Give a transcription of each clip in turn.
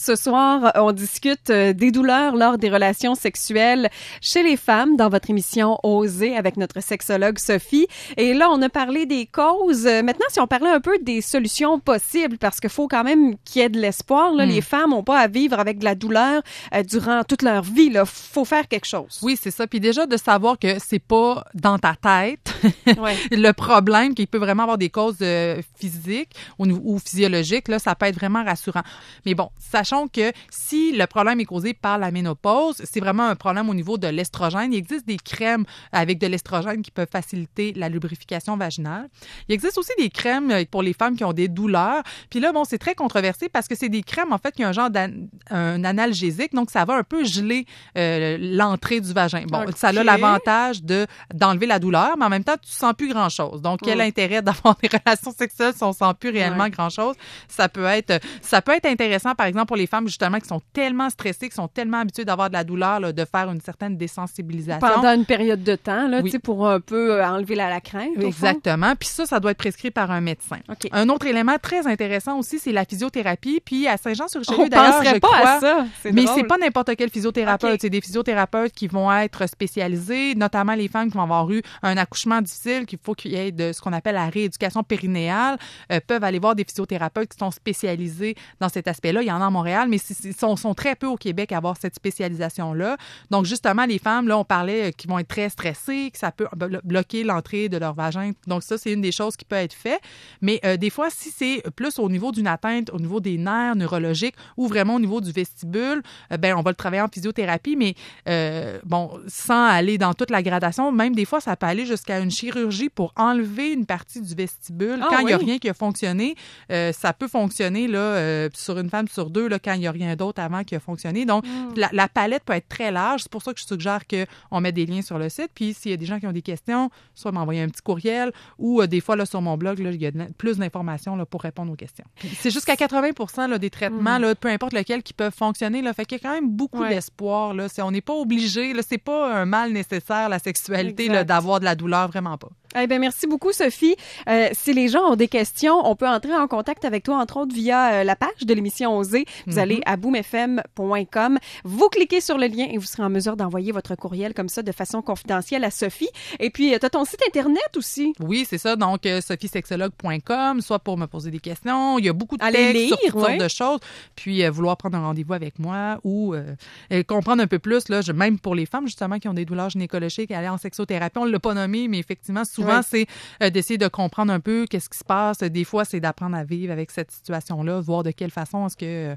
Ce soir, on discute euh, des douleurs lors des relations sexuelles chez les femmes dans votre émission Oser avec notre sexologue Sophie. Et là, on a parlé des causes. Euh, Maintenant, si on parlait un peu des solutions possibles, parce qu'il faut quand même qu'il y ait de l'espoir. Là, Les femmes n'ont pas à vivre avec de la douleur euh, durant toute leur vie. Il faut faire quelque chose. Oui, c'est ça. Puis déjà, de savoir que c'est pas dans ta tête Ouais. le problème, qu'il peut vraiment avoir des causes euh, physiques ou, ou physiologiques, là, ça peut être vraiment rassurant. Mais bon, sachons que si le problème est causé par la ménopause, c'est vraiment un problème au niveau de l'estrogène. Il existe des crèmes avec de l'estrogène qui peuvent faciliter la lubrification vaginale. Il existe aussi des crèmes pour les femmes qui ont des douleurs. Puis là, bon, c'est très controversé parce que c'est des crèmes, en fait, qui ont un genre d'an- un analgésique, donc ça va un peu geler euh, l'entrée du vagin. Bon, ça a l'avantage de d'enlever la douleur, mais en même temps, tu sens plus grand-chose. Donc, quel Mm. intérêt d'avoir des relations sexuelles si on sent plus réellement Ouais. grand-chose? Ça peut être ça peut être intéressant, par exemple, pour les femmes, justement, qui sont tellement stressées, qui sont tellement habituées d'avoir de la douleur, là, de faire une certaine désensibilisation. Pendant une période de temps, là, Oui. pour un peu euh, enlever la, la crainte. Exactement. Puis ça, ça doit être prescrit par un médecin. Un autre élément très intéressant aussi, c'est la physiothérapie. Puis à Saint-Jean-sur-Richelieu, On d'ailleurs, penserait je pas crois, à ça. Mais c'est pas n'importe quel physiothérapeute. C'est des physiothérapeutes qui vont être spécialisés, notamment les femmes qui vont avoir eu un accouchement difficile, qu'il faut qu'il y ait de ce qu'on appelle la rééducation périnéale, euh, peuvent aller voir des physiothérapeutes qui sont spécialisés dans cet aspect-là. Il y en a Montréal, mais ils sont, sont très peu au Québec à avoir cette spécialisation-là. Donc, justement, les femmes, là, on parlait euh, qui vont être très stressées, que ça peut blo- bloquer l'entrée de leur vagin. Donc, ça, c'est une des choses qui peut être fait. Mais euh, des fois, si c'est plus au niveau d'une atteinte, au niveau des nerfs neurologiques ou vraiment au niveau du vestibule, euh, ben on va le travailler en physiothérapie, mais euh, bon, sans aller dans toute la gradation, même des fois, ça peut aller jusqu'à une chirurgie pour enlever une partie du vestibule. Ah quand il n'y a rien qui a fonctionné, ça peut fonctionner là, sur une femme sur deux là, quand il n'y a rien d'autre avant qui a fonctionné. Donc, Hmm. la, la palette peut être très large. C'est pour ça que je suggère qu'on met des liens sur le site. Puis, s'il y a des gens qui ont des questions, soit m'envoyer un petit courriel ou euh, des fois, là, sur mon blog, là, il y a de plus d'informations pour répondre aux questions. C'est jusqu'à 80 là, des traitements, là, peu importe lequel, qui peuvent fonctionner. Là, fait qu'il y a quand même beaucoup Ouais. d'espoir. Là. C'est- On n'est pas obligé. Là, c'est pas un mal nécessaire, la sexualité, là, d'avoir de la douleur. Vraiment pas. Eh ben merci beaucoup Sophie. Euh, si les gens ont des questions, on peut entrer en contact avec toi entre autres via euh, la page de l'émission Oser. Vous Mhm. allez à boomfm.com, vous cliquez sur le lien et vous serez en mesure d'envoyer votre courriel comme ça de façon confidentielle à Sophie. Et puis tu as ton site internet aussi. Oui, c'est ça. Donc, euh, sophiesexologue.com, soit pour me poser des questions. Il y a beaucoup de Allez textes sur lire, toutes ouais. sortes de choses. Puis, euh, vouloir prendre un rendez-vous avec moi ou euh, euh, comprendre un peu plus, là, je- même pour les femmes, justement, qui ont des douleurs gynécologiques, aller en sexothérapie. On ne l'a pas nommé, mais effectivement, souvent, c'est euh, d'essayer de comprendre un peu qu'est-ce qui se passe. Des fois, c'est d'apprendre à vivre avec cette situation-là, voir de quelle façon est-ce que euh,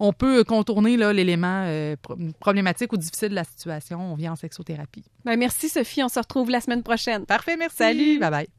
on peut contourner là, l'élément euh, pro- problématique ou difficile de la situation. On vient en sexothérapie. Ben, merci Sophie, on se retrouve la semaine prochaine. Parfait, merci. Salut. Bye bye.